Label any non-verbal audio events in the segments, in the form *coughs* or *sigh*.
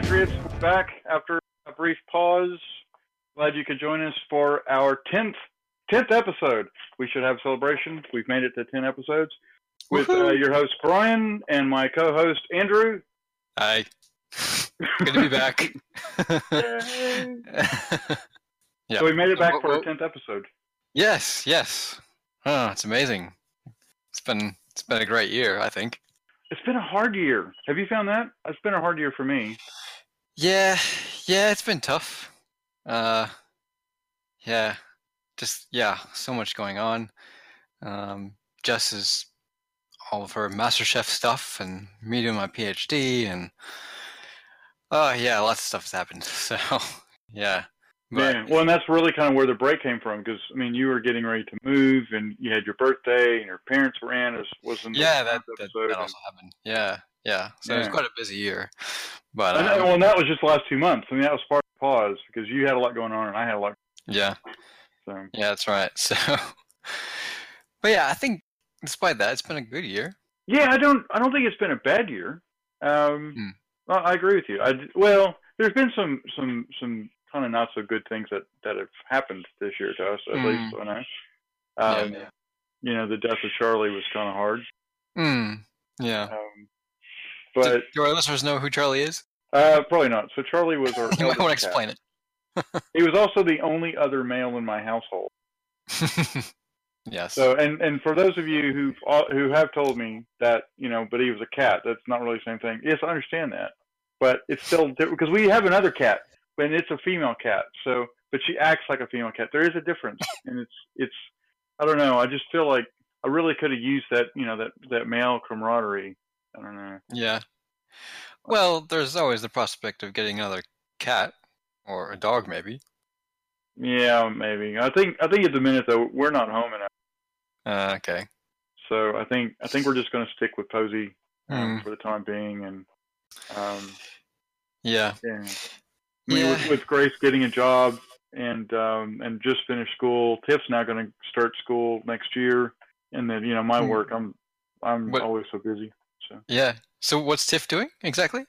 Patriots. Back after a brief pause. Glad you could join us for our 10th, 10th episode. We should have a celebration. We've made it to 10 episodes with uh, your host, Brian, and my co host, Andrew. Hi. Good to be back. *laughs* yeah. *laughs* So we made it back for our 10th episode. Yes, yes. Oh, it's amazing. It's been it's been a great year, I think. It's been a hard year. Have you found that? It's been a hard year for me. Yeah, yeah, it's been tough. Uh, yeah, just yeah, so much going on. Um, Jess is all of her MasterChef stuff, and me doing my PhD, and oh yeah, lots of stuff has happened. *laughs* So yeah, yeah. Well, and that's really kind of where the break came from, because I mean, you were getting ready to move, and you had your birthday, and your parents were in. It wasn't. Yeah, that, that, that also happened. Yeah, yeah. So yeah. it was quite a busy year. But um, well, and that was just the last two months. I mean, that was part of the pause because you had a lot going on, and I had a lot. Yeah. So. Yeah, that's right. *laughs* So, but yeah, I think despite that, it's been a good year. Yeah, I don't. I don't think it's been a bad year. Um, hmm. well, I agree with you. I well, there's been some some some kind of not so good things that that have happened this year to us, at mm. least when I. Um, yeah, yeah. You know, the death of Charlie was kind of hard. Mm. Yeah. Um, but do our listeners know who Charlie is? Uh, probably not. So Charlie was our. you might want to explain it. *laughs* he was also the only other male in my household. *laughs* yes. So, and and for those of you who who have told me that you know, but he was a cat. That's not really the same thing. Yes, I understand that, but it's still because we have another cat and it's a female cat. So, but she acts like a female cat. There is a difference, *laughs* and it's it's. I don't know. I just feel like I really could have used that, you know, that that male camaraderie. I don't know. Yeah. Well, there's always the prospect of getting another cat or a dog, maybe. Yeah, maybe. I think I think at the minute though we're not home enough. Uh, okay. So I think I think we're just going to stick with Posey um, mm. for the time being, and um, yeah. yeah. I mean, yeah. with, with, Grace getting a job and um, and just finished school, Tiff's now going to start school next year, and then you know my hmm. work, I'm I'm what? always so busy. So yeah. So what's Tiff doing exactly?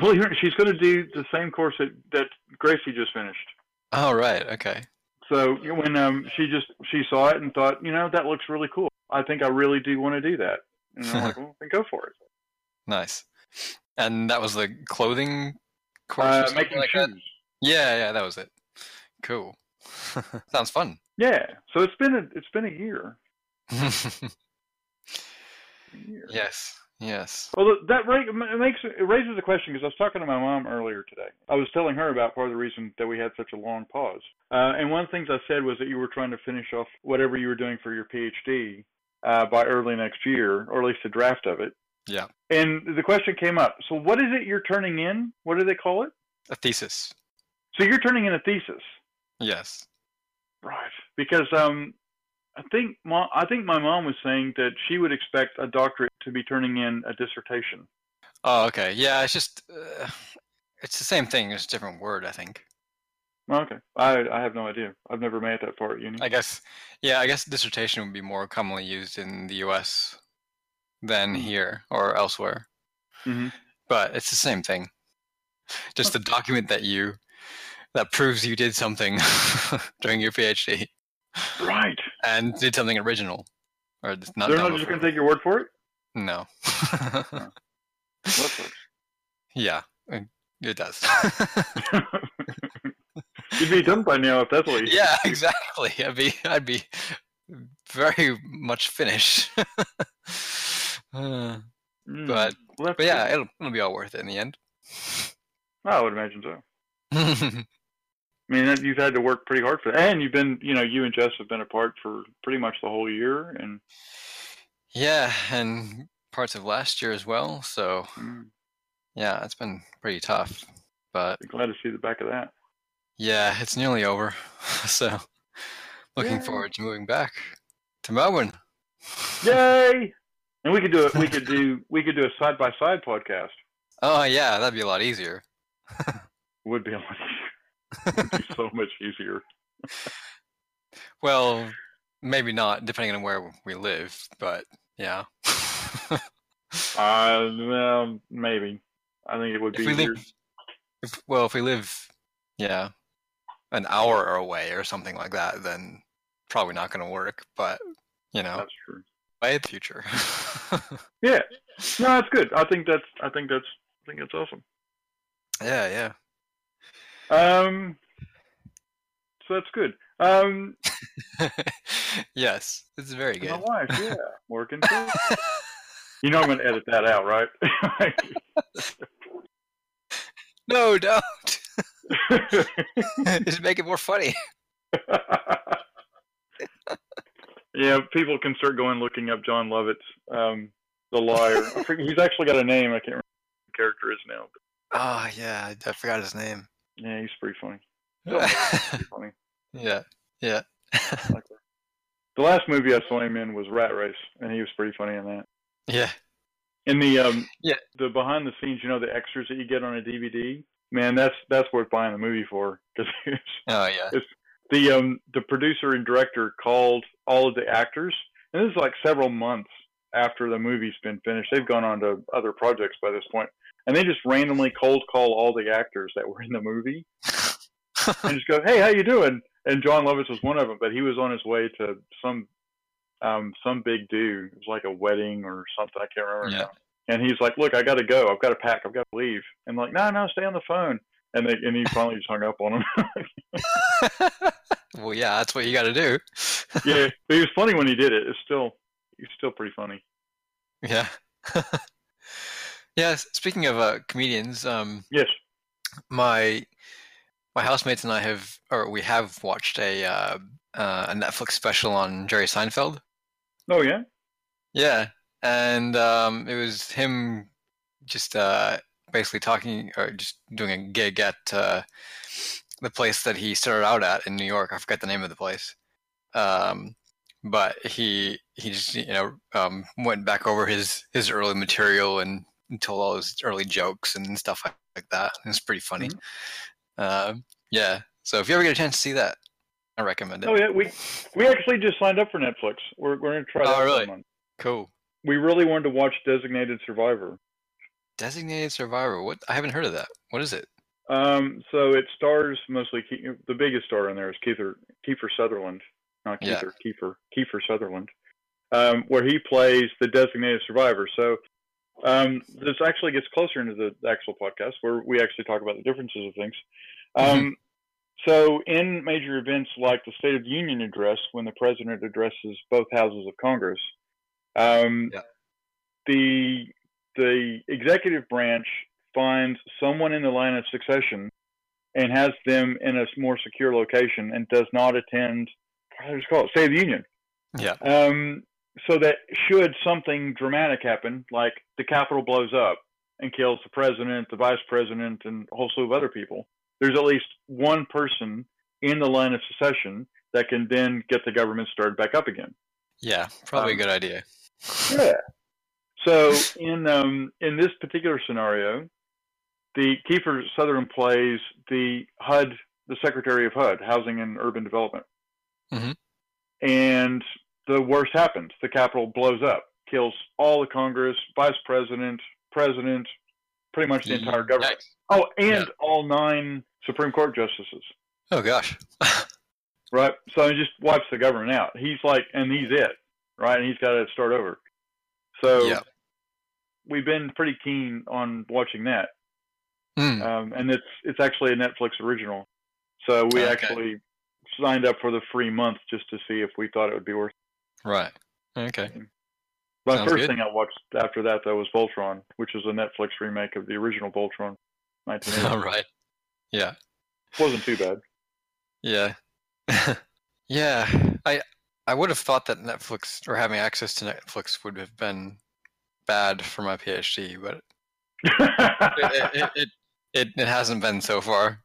Well, she's going to do the same course that that Gracie just finished. Oh right, okay. So when um, she just she saw it and thought, you know, that looks really cool. I think I really do want to do that. And I'm like, *laughs* well, then go for it. Nice. And that was the clothing course uh, making like shoes. That? Yeah, yeah, that was it. Cool. *laughs* Sounds fun. Yeah. So it's been a it's been a year. *laughs* a year. Yes. Yes. Well, that it makes it raises a question because I was talking to my mom earlier today. I was telling her about part of the reason that we had such a long pause. Uh, and one of the things I said was that you were trying to finish off whatever you were doing for your PhD uh, by early next year, or at least a draft of it. Yeah. And the question came up. So what is it you're turning in? What do they call it? A thesis. So you're turning in a thesis. Yes. Right. Because um, I think mom, I think my mom was saying that she would expect a doctorate to be turning in a dissertation. Oh, okay. Yeah, it's just uh, it's the same thing. It's a different word, I think. Okay. I I have no idea. I've never made it that far at uni. I guess. Yeah, I guess dissertation would be more commonly used in the U.S than mm-hmm. here or elsewhere. Mm-hmm. But it's the same thing. Just the document that you that proves you did something *laughs* during your PhD. Right. And did something original. Or not They're not just going to take your word for it? No. *laughs* yeah, it does. *laughs* You'd be done by now if that's what you Yeah, exactly. I'd be I'd be very much finished. Uh, mm, but well, but yeah, it'll, it'll be all worth it in the end. *laughs* I would imagine so. I mean, you've had to work pretty hard for that, and you've been, you know, you and Jess have been apart for pretty much the whole year, and yeah, and parts of last year as well. So mm. yeah, it's been pretty tough. But glad to see the back of that. Yeah, it's nearly over. *laughs* so looking yeah. forward to moving back to Melbourne. Yay! *laughs* And we could do it. We could do *laughs* we could do a side by side podcast. Oh yeah, that'd be a lot easier. *laughs* Would be a lot easier. Would be so *laughs* much easier. well, maybe not, depending on where we live. But yeah. uh, well, maybe. I think it would be. If we, live, if, well, if we live, yeah, an hour away or something like that, then probably not going to work. But you know, That's true. By the future. *laughs* Yeah. No, that's good. I think that's. I think that's. I think that's awesome. yeah, yeah. Um. So that's good. Um. *laughs* yes, it's very good. My wife, yeah, *laughs* working. You know I'm gonna edit that out, right? no, don't. Just make it more funny. Yeah, people can start going looking up Jon Lovitz, um, The Liar. He's actually got a name. I can't remember what the character is now. But Oh yeah, I forgot his name. yeah, he's pretty funny. *laughs* Still pretty funny. yeah, yeah, *laughs* the last movie I saw him in was Rat Race, and he was pretty funny in that. yeah. In the um, Yeah. the behind the scenes, you know, the extras that you get on a DVD. Man, that's that's worth buying the movie for because *laughs* Oh yeah. The um the producer and director called all of the actors, and this is like several months after the movie's been finished. They've gone on to other projects by this point, and they just randomly cold call all the actors that were in the movie *laughs* and just go, "Hey, how you doing?" And Jon Lovitz was one of them, but he was on his way to some um some big do. It was like a wedding or something. I can't remember. Yeah. now. And he's like, "Look, I got to go. I've got to pack. I've got to leave." And I'm like, "No, no, stay on the phone." And they and he finally just hung up on him. *laughs* *laughs* well, yeah, that's what you got to do. *laughs* yeah, but he was funny when he did it. It's still he's still pretty funny. Yeah. *laughs* yeah. Speaking of uh, comedians, um, Yes. my my housemates and I have, or we have watched a uh, uh, a Netflix special on Jerry Seinfeld. Oh yeah. Yeah, and um, it was him just uh, basically talking or just doing a gig at uh, the place that he started out at in New York. I forget the name of the place, um, but he he just you know um, went back over his his early material and told all his early jokes and stuff like, like that. It's pretty funny. Um, yeah, so if you ever get a chance to see that, I recommend it. Oh yeah. We we actually just signed up for Netflix. We're we're gonna try Oh, that for really? month. Cool. We really wanted to watch Designated Survivor. Designated Survivor. What? I haven't heard of that. What is it? Um, so it stars mostly Ke- the biggest star in there is Kiefer Kiefer Sutherland, not Yeah. Kiefer Kiefer Kiefer Sutherland, um, where he plays the designated survivor. So um, this actually gets closer into the actual podcast where we actually talk about the differences of things. Um, So in major events like the State of the Union address, when the president addresses both houses of Congress, um, Yeah. the the executive branch finds someone in the line of succession and has them in a more secure location and does not attend do you call it State of the Union. Yeah. Um, so that should something dramatic happen, like the Capitol blows up and kills the president, the vice president, and a whole slew of other people, there's at least one person in the line of succession that can then get the government started back up again. Yeah, probably Um, a good idea. Yeah. So in um, in this particular scenario, the Kiefer Sutherland plays the HUD, the Secretary of HUD, Housing and Urban Development, Mhm. and the worst happens. The Capitol blows up, kills all the Congress, Vice President, President, pretty much the entire government. Yikes. Oh, and Yeah. all nine Supreme Court justices. Oh gosh. *laughs* right? So he just wipes the government out. He's like, and he's it, right? And he's got to start over. So Yeah. we've been pretty keen on watching that, Hmm. um, and it's it's actually a Netflix original. So we Okay. actually signed up for the free month just to see if we thought it would be worth. It. Right. Okay. My Sounds first good. thing I watched after that though was Voltron, which is a Netflix remake of the original Voltron. *laughs* 1980. All right. Yeah. wasn't too bad. Yeah. *laughs* yeah. I I would have thought that Netflix or having access to Netflix would have been bad for my PhD, but *laughs* it it, it, it, it hasn't been so far.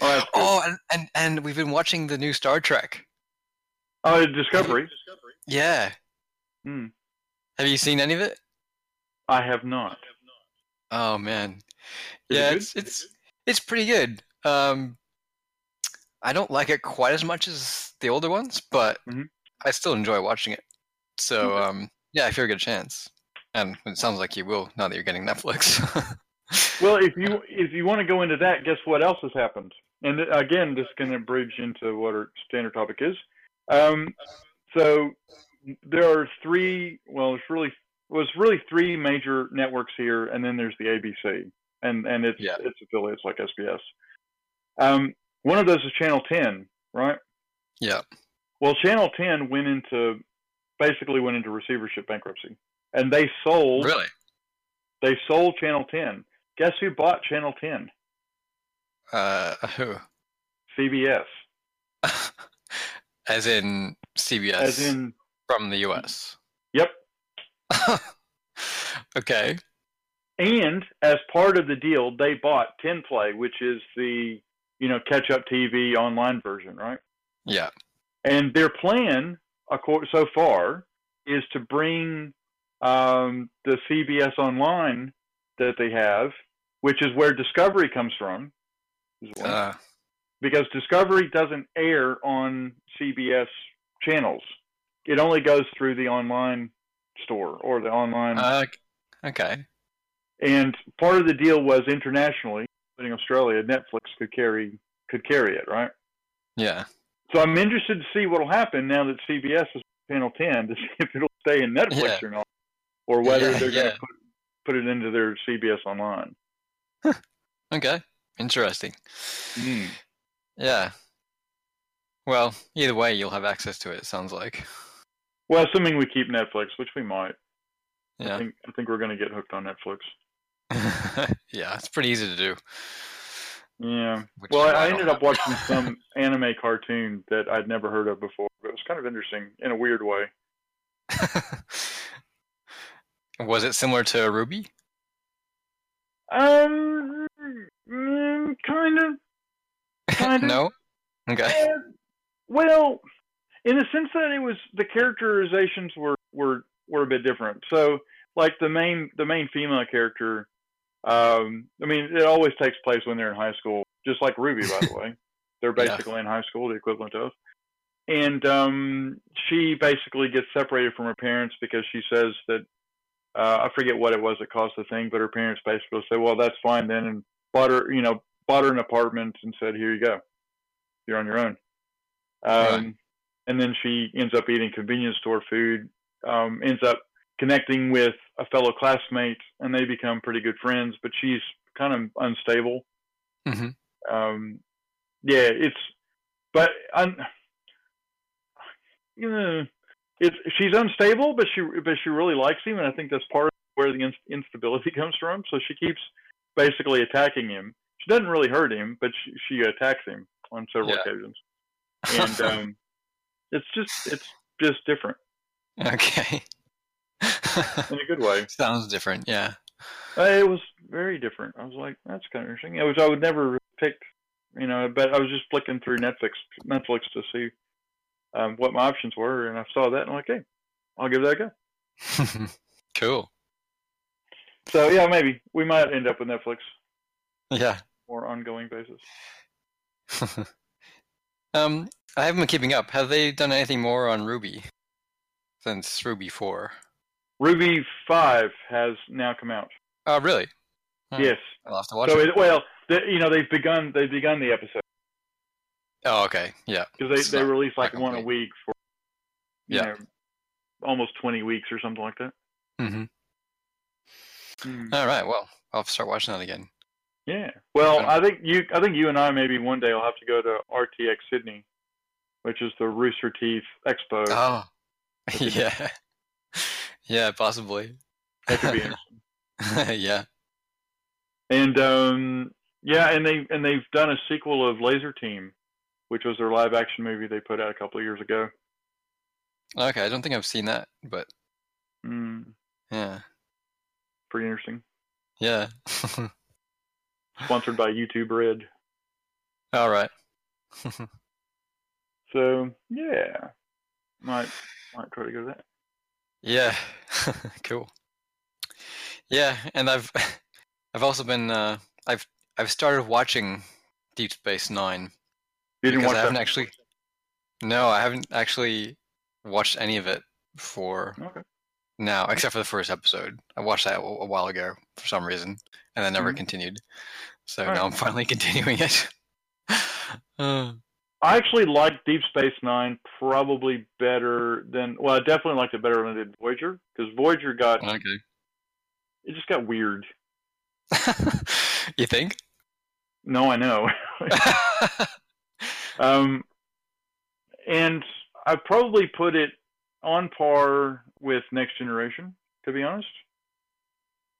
oh. Oh, and, and and we've been watching the new Star Trek. oh, Discovery. Yeah. Hmm. Have you seen any of it? I have not. Oh man. Is yeah, good? it's it's it's pretty good. Um I don't like it quite as much as the older ones, but Mhm. I still enjoy watching it. So Okay. um yeah, if you ever get a chance. And it sounds like you will now that you're getting Netflix. *laughs* well, if you if you want to go into that, guess what else has happened? And again, this can bridge into what our standard topic is. Um, so there are three. Well, it's really was really three major networks here, and then there's the ABC, and and its Yeah. its affiliates like SBS. Um, one of those is Channel 10, right? yeah. Well, Channel 10 went into basically went into receivership bankruptcy, and they sold Really? they sold Channel 10. Guess who bought Channel 10? Uh, who? CBS, *laughs* As in CBS as in from the US. yep. *laughs* okay. And as part of the deal, they bought 10 Play, which is the you know catch up TV online version, right? Yeah. And their plan, so far, is to bring um, the CBS Online that they have, which is where Discovery comes from, one. Uh, because Discovery doesn't air on CBS channels. It only goes through the online store or the online. uh, okay. and part of the deal was internationally, including Australia, Netflix could carry could carry it, right? Yeah. So I'm interested to see what will happen now that CBS is Channel 10 to *laughs* see if it'll stay in Netflix Yeah. or not, or whether Yeah, they're going to put, put it into their CBS Online. *laughs* Okay. Interesting. Hmm. Yeah. Well, either way, you'll have access to it. It sounds like. Well, assuming we keep Netflix, which we might, I Yeah. think I think we're going to get hooked on Netflix. *laughs* yeah, it's pretty easy to do. Yeah. which Well, I, I ended up watching some *laughs* anime cartoon that I'd never heard of before, but it was kind of interesting in a weird way. Was it similar to RWBY? Um, mm, kind of. Kind *laughs* of. no. Okay. Eh, well, in the sense that it was the characterizations were were were a bit different. So, like the main the main female character, um, I mean, it always takes place when they're in high school, just like RWBY, by the *laughs* way. They're Yeah. basically in high school, the equivalent of. And um, she basically gets separated from her parents because she says that uh, I forget what it was that caused the thing, but her parents basically said, "Well, that's fine then," and bought her, you know, bought her an apartment and said, "Here you go, you're on your own." Um, Right. And then she ends up eating convenience store food, um, ends up connecting with a fellow classmate, and they become pretty good friends. But she's kind of unstable. hmm Um, yeah, it's, but un, yeah, it's she's unstable, but she but she really likes him, and I think that's part of where the inst- instability *laughs* comes from. So she keeps basically attacking him. She doesn't really hurt him, but she, she attacks him on several Yeah. occasions, *laughs* and um, it's just it's just different okay. in a good way. *laughs* Sounds different. Yeah. Uh, it was very different. I was like, that's kind of interesting. It was I would never pick, you know, but I was just flicking through Netflix Netflix to see um, what my options were, and I saw that, and I'm like, hey, I'll give that a go. *laughs* cool. So yeah, maybe we might end up with Netflix Yeah. more ongoing basis. *laughs* um, I haven't been keeping up. Have they done anything more on RWBY since RWBY four? RWBY Five has now come out. Oh, really? Hmm. Yes. I'll have to watch So it. it, well, the, you know, they've begun they've begun the episode Oh, okay. Yeah. because It's they they not- release like one a week for Yeah. know almost twenty weeks or something like that. hmm Hmm. All right. Well, I'll start watching that again. Yeah. Well, I think you I think you and I maybe one day will have to go to RTX Sydney, which is the Rooster Teeth Expo. Oh. *laughs* yeah. Yeah, possibly. That could be *laughs* interesting. yeah. And um, yeah, and they and they've done a sequel of Lazer Team, which was their live action movie they put out a couple of years ago. Okay. I don't think I've seen that, but Mm, yeah. pretty interesting. Yeah. *laughs* Sponsored by YouTube Red. All right. *laughs* So yeah, might might try to go to that. Yeah. *laughs* cool. Yeah, and I've I've also been uh I've I've started watching Deep Space 9 You didn't watch I haven't that? actually No, I haven't actually watched any of it before. Okay. now, except for the first episode. I watched that a, while ago for some reason, and then never Mhm. continued. So Alright. now I'm *laughs* finally continuing it. Uh, *sighs* I actually like Deep Space Nine probably better than. Well, I definitely liked it better than I did Voyager because Voyager got okay. it just got weird. *laughs* you think? No, I know. *laughs* um, and I probably put it on par with Next Generation. To be honest,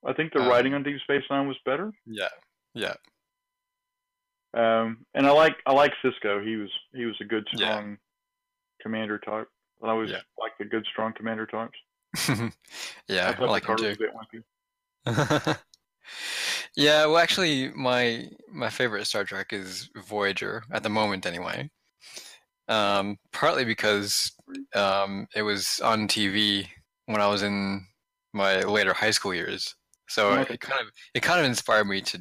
I think the Um, writing on Deep Space Nine was better. yeah. Yeah. Um, and I like I like Sisko. He was he was a good Yeah. strong commander type. I always Yeah. like the good strong commander types. *laughs* yeah, I thought like him too. *laughs* was a bit wimpy. yeah, well, actually, my my favorite Star Trek is Voyager at the moment, anyway. Um, partly because um, it was on TV when I was in my later high school years, so Okay. it kind of it kind of inspired me to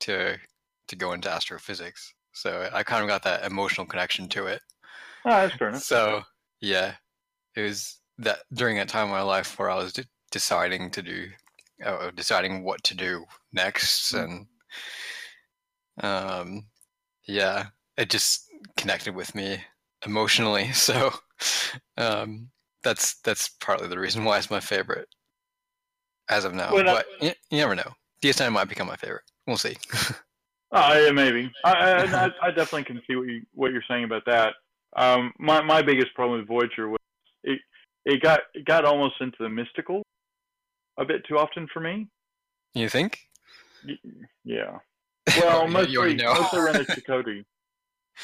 to to go into astrophysics. So I kind of got that emotional connection to it. Ah, that's fair enough. So yeah, it was that during that time in my life where I was de- deciding to do, uh, deciding what to do next, Mm. and um, yeah, it just connected with me emotionally. *laughs* So um, that's that's partly the reason why it's my favorite as of now. Well, I- but you, you never know. DS9 might become my favorite. We'll see. *laughs* Oh, yeah, maybe. I, I, I- I definitely can see what you what you're saying about that. Um, my my biggest problem with Voyager was it it got it got almost into the mystical a bit too often for me. you think? Y- Yeah. *laughs* Well, mostly mostly around the *laughs* Chakotay,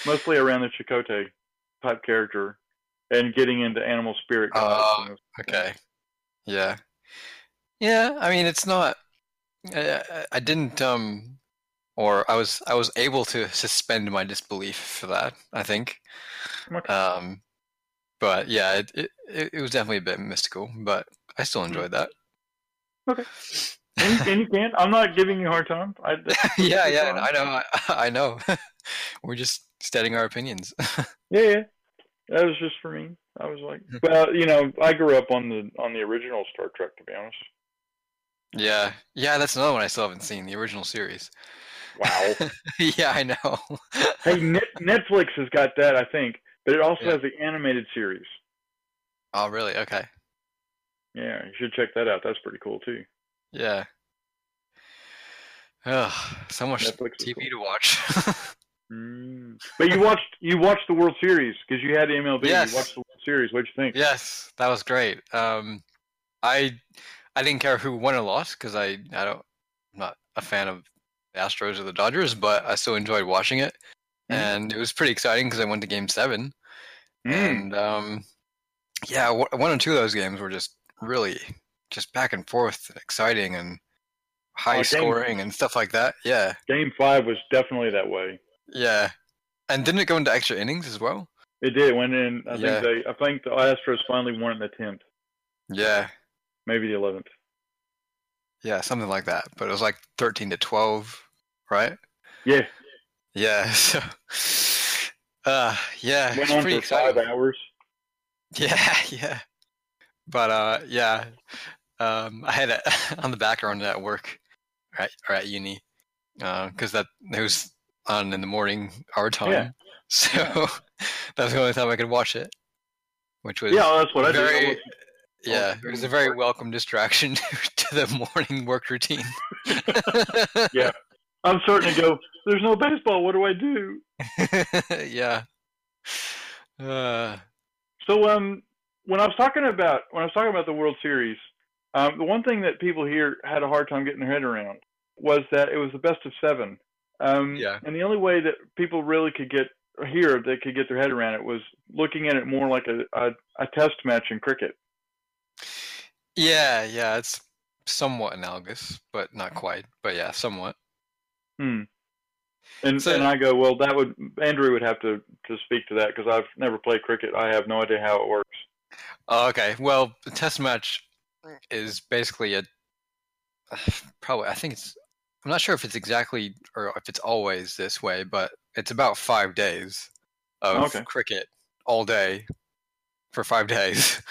mostly around the Chakotay type character, and getting into animal spirit. Oh, those- Okay. Yeah. Yeah. I mean, it's not. I, I- I didn't. Um. Or I was. I was able to suspend my disbelief for that. I think. Okay. Um. But yeah, it it, it it was definitely a bit mystical, but I still enjoyed that. Okay. and, you- and you *laughs* can. I'm not giving you a hard time. I, *laughs* yeah. Yeah. I know. I, I know. *laughs* We're just stating our opinions. Yeah, yeah. That was just for me. I was like, Hmm. well, you know, I grew up on the on the original Star Trek, to be honest. yeah. Yeah. That's another one I still haven't seen. The original series. Wow. yeah. I know. hey, Net, Netflix has got that, I think, but it also Yeah. has the animated series. oh, really? Okay. Yeah, you should check that out. That's pretty cool too. Yeah. Ugh, so much Netflix TV cool. to watch. *laughs* Mm. But you watched you watched the World Series because you had MLB. Yes. You watched the World Series. What'd you think? yes, that was great. Um, I I didn't care who won or lost because I I don't I'm not a fan of the Astros or the Dodgers, but I still enjoyed watching it, Mhm. and it was pretty exciting because I went to Game Seven, Mm. and um, yeah, one or two of those games were just really just back and forth, and exciting, and high Oh, game- scoring and stuff like that. Yeah, Game five was definitely that way. yeah. And didn't it go into extra innings as well? It did. It went in. I Yeah. think they. I think the Astros finally won in the tenth, Yeah, maybe the eleventh. yeah, something like that. But it was like thirteen to twelve, right? Yeah, Yeah. *laughs* So, uh, yeah, went on for five hours. *laughs* Yeah, yeah. But uh, yeah, um, I had it *laughs* on the background at work, right, or at uni, because that it was on in the morning our time. Yeah. *laughs* So that was the only time I could watch it, which was Yeah, that's what I did. Yeah, it was a very welcome distraction *laughs* to the morning work routine. Yeah. I'm starting to go. There's no baseball. What do I do? yeah. Uh, So um, when I was talking about when I was talking about the World Series, um, the one thing that people here had a hard time getting their head around was that it was the best of seven. Um, Yeah. And the only way that people really could get here they could get their head around it was looking at it more like a a, a test match in cricket. yeah, yeah, it's somewhat analogous, but not quite. But yeah, somewhat. Hmm. And So- and I go, well, that would Andrew would have to to speak to that because I've never played cricket. I have no idea how it works. Oh, okay. Well, the test match is basically a probably. I think it's. I'm not sure if it's exactly or if it's always this way, but it's about five days of Okay. cricket all day for five *laughs* days,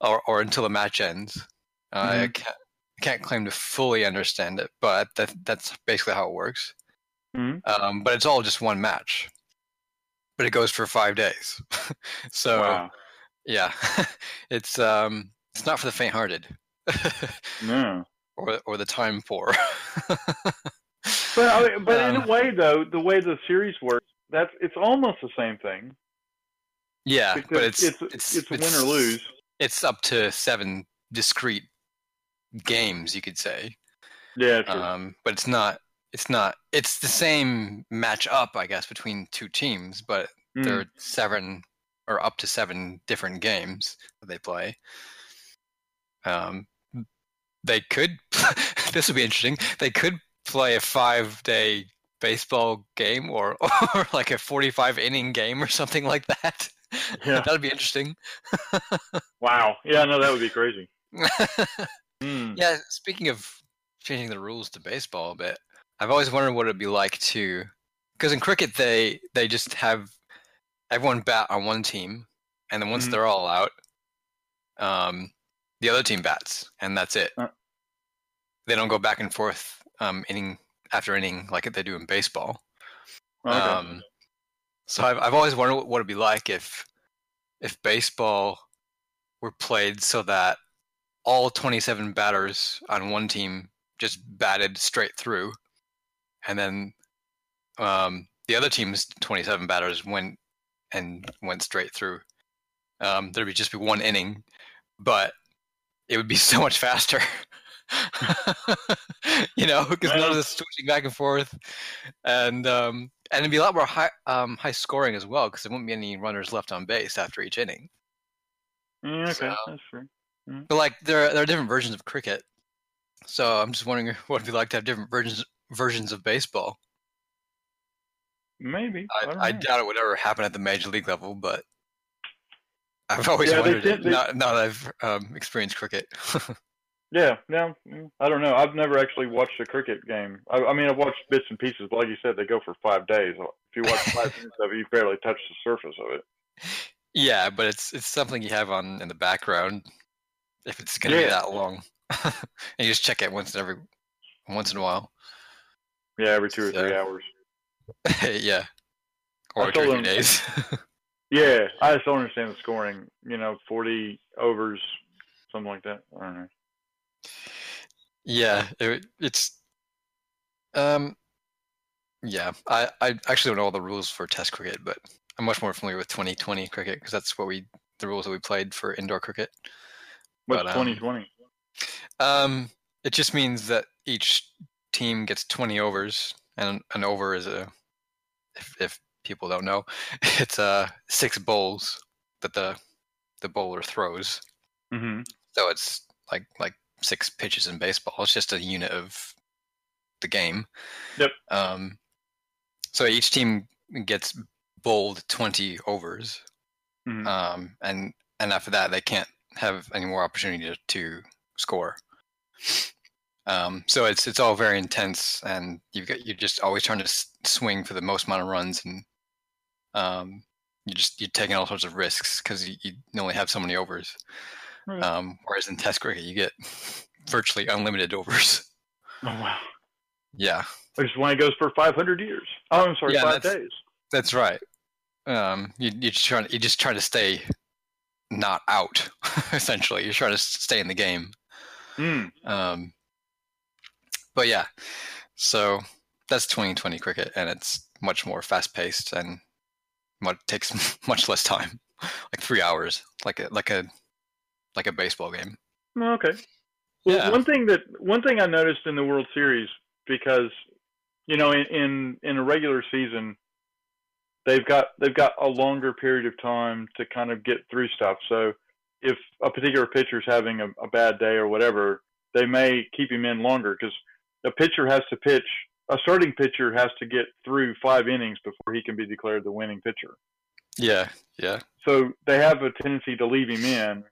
or or until the match ends. I Mhm. can't I can't claim to fully understand it, but that that's basically how it works. Mhm. Um, but it's all just one match, but it goes for five days. *laughs* so wow. Yeah, *laughs* it's um it's not for the faint-hearted *laughs* No. or or the time poor. *laughs* But I mean, but in Um, a way, though, the way the series works, that's it's almost the same thing. yeah, Because but it's it's it's it's, win or lose. It's up to seven discrete games, you could say. Yeah, true. Um, but it's not. It's not. It's the same match up, I guess, between two teams, but Mm. there are seven or up to seven different games that they play. Um, they could. *laughs* this would be interesting. They could play a five-day baseball game, or *laughs* or like a forty-five inning game, or something like that. Yeah. *laughs* That'd be interesting. Wow. Yeah, no, that would be crazy. Mm. Yeah, speaking of changing the rules to baseball a bit, I've always wondered what it'd be like to, because in cricket they they just have everyone bat on one team, and then once Mhm. they're all out, um, the other team bats, and that's it. Uh. They don't go back and forth um, inning after inning like they do in baseball. Okay. Um, so I've I've always wondered what it'd be like if if baseball were played so that all 27 batters on one team just batted straight through, and then um, the other team's 27 batters went and went straight through. Um, there'd be just be one inning, but it would be *laughs* so much faster. *laughs* you know, because none of the switching back and forth, and um, and it'd be a lot more high um, high scoring as well because there wouldn't be any runners left on base after each inning. Yeah, okay, so- that's true. But like there there are different versions of cricket, so I'm just wondering *laughs* what it'd be like to have different versions versions of baseball. Maybe. I, I, I doubt it would ever happen at the major league level, but I've always Yeah, wondered it they- now, now that I've um, experienced cricket. *laughs* Yeah, no, I don't know. I've never actually watched a cricket game. I, I mean, I've watched bits and pieces, but like you said, they go for five days. If you watch five *laughs* minutes of it, you barely touch the surface of it. yeah, but it's it's something you have on in the background if it's going to be that long, *laughs* and you just check it once in every once in a while. Yeah, every two or three hours. *laughs* yeah, or two days. *laughs* Yeah, I just don't understand the scoring. You know, forty overs, something like that. I don't know. Yeah, it, it's um yeah, I I actually don't know all the rules for test cricket, but I'm much more familiar with 2020 cricket because that's what we the rules that we played for indoor cricket. What's But, um, twenty twenty? Um it just means that each team gets 20 overs and an over is a if if people don't know, *laughs* it's uh six bowls that the the bowler throws. Mm-hmm. So it's like like six pitches in baseball. It's just a unit of the game. Yep. Um, so each team gets bowled twenty overs, Mhm. um, and and after that they can't have any more opportunity to, to score. Um, so it's it's all very intense, and you've got you're just always trying to s- swing for the most amount of runs, and um, you just you're taking all sorts of risks because you, you only have so many overs. Right. Um, whereas in Test cricket, you get *laughs* virtually unlimited overs. Oh wow! Yeah, Which is why it goes for five hundred years. Oh, I'm sorry, Yeah, five that's- days. that's right. Um, you you just trying you just try to stay not out. *laughs* essentially, you're trying to stay in the game. Mm. Um, but yeah, so that's 2020 cricket, and it's much more fast paced and much, takes *laughs* much less time, like three hours, like a like a like a baseball game. Oh, Okay. Well, Yeah. one thing that one thing I noticed in the World Series because you know in, in in a regular season they've got they've got a longer period of time to kind of get through stuff. So if a particular pitcher's having a, a bad day or whatever, they may keep him in longer because a pitcher has to pitch. A starting pitcher has to get through five innings before he can be declared the winning pitcher. Yeah, yeah, So they have a tendency to leave him in,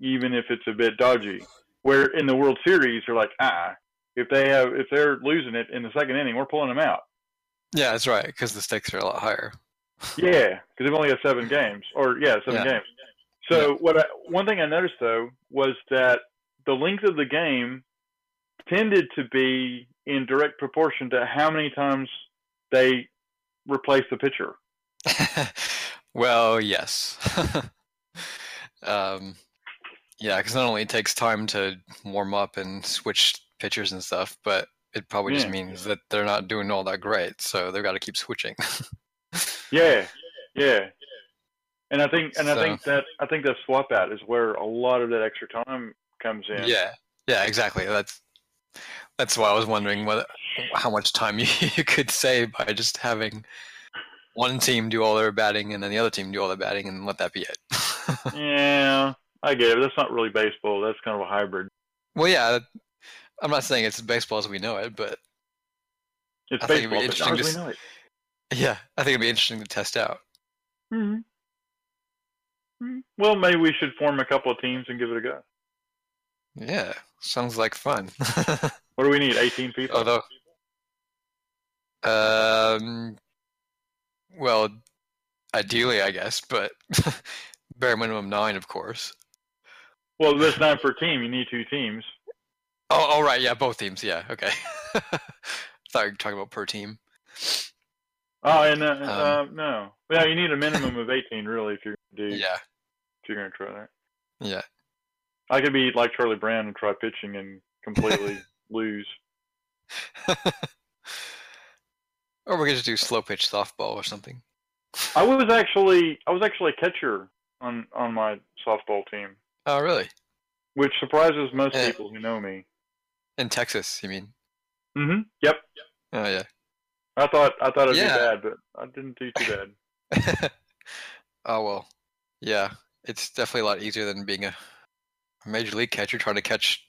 even if it's a bit dodgy. Where in the World Series, you're like, ah, if they have, if they're losing it in the second inning, we're pulling them out. yeah. That's right, because the stakes are a lot higher. *laughs* Yeah, because they've only got seven games, or yeah, seven Yeah. games. So what? I, one thing I noticed though was that the length of the game tended to be in direct proportion to how many times they replace the pitcher. *laughs* well, yes. *laughs* um, yeah, because not only it takes time to warm up and switch pitchers and stuff, but it probably just means that they're not doing all that great, so they've got to keep switching. *laughs* Yeah, yeah. And I think and I think that I think that swap out is where a lot of that extra time comes in. yeah, yeah, exactly. That's that's why I was wondering whether how much time you, *laughs* you could save by just having one team do all their batting and then the other team do all their batting and let that be it. *laughs* Yeah, I get it. That's not really baseball. That's kind of a hybrid. well, yeah, I'm not saying it's baseball as we know it, but It's I think it'd be baseball, interesting to as s- we know it. yeah, I think it'd be interesting to test out. Mhm. Mhm. Well, maybe we should form a couple of teams and give it a go. Yeah, sounds like fun. *laughs* What do we need? 18 people? Although, um, well, ideally, I guess, but *laughs* bare minimum nine, of course. Well, that's nine per team. You need two teams. Oh, all right, yeah, both teams, yeah, okay. *laughs* Thought you were talking about per team. Oh, and uh, Um, uh, no. Yeah, you need a minimum of 18, really, if you're gonna do. Yeah, If you're gonna try that. yeah, I could be like Charlie Brown and try pitching and completely *laughs* lose. or we could just do slow pitch softball or something. I was actually I was actually a catcher on on my softball team, Oh, really? which surprises most Eh. people who know me. In Texas, you mean? Mm-hmm. Yep. Oh, yeah. I thought I thought it'd Yeah. be bad, but I didn't do too bad. *laughs* oh well, yeah. It's definitely a lot easier than being a major league catcher trying to catch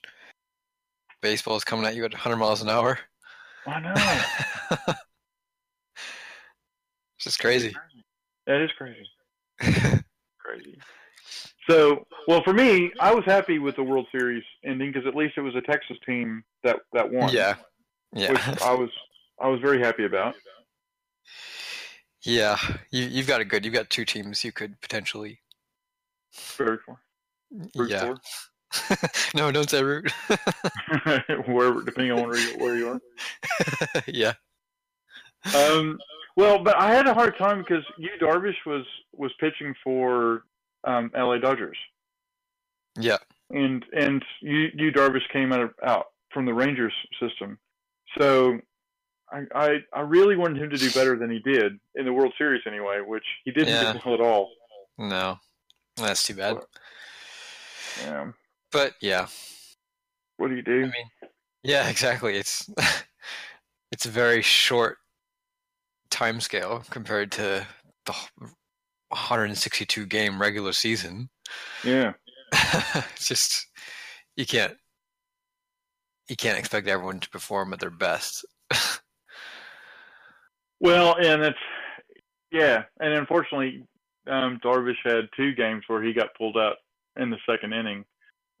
baseballs coming at you at 100 miles an hour. I know. *laughs* it's just crazy. that is crazy. *laughs* Crazy. So, well, for me, I was happy with the World Series ending because at least it was a Texas team that that won. yeah, Which yeah, I was I was very happy about. yeah. You you've got it good. You've got two teams you could potentially. Very cool. Root yeah. *laughs* no, don't say root. *laughs* Wherever, depending on where you, where you are. *laughs* yeah. Um, well, but I had a hard time because Yu Darvish was was pitching for um, L.A. Dodgers, Yeah. and and Yu, Yu Darvish came out of, out from the Rangers system, so I, I I really wanted him to do better than he did in the World Series anyway, which he didn't Yeah. do well at all. No, that's too bad. Yeah. But yeah, What do you I do? mean, yeah, *laughs* exactly. It's *laughs* it's a very short time scale compared to the 162 game regular season. Yeah. *laughs* it's just you can't you can't expect everyone to perform at their best. Well, and it's yeah, and unfortunately, um, Darvish had two games where he got pulled out in the second inning.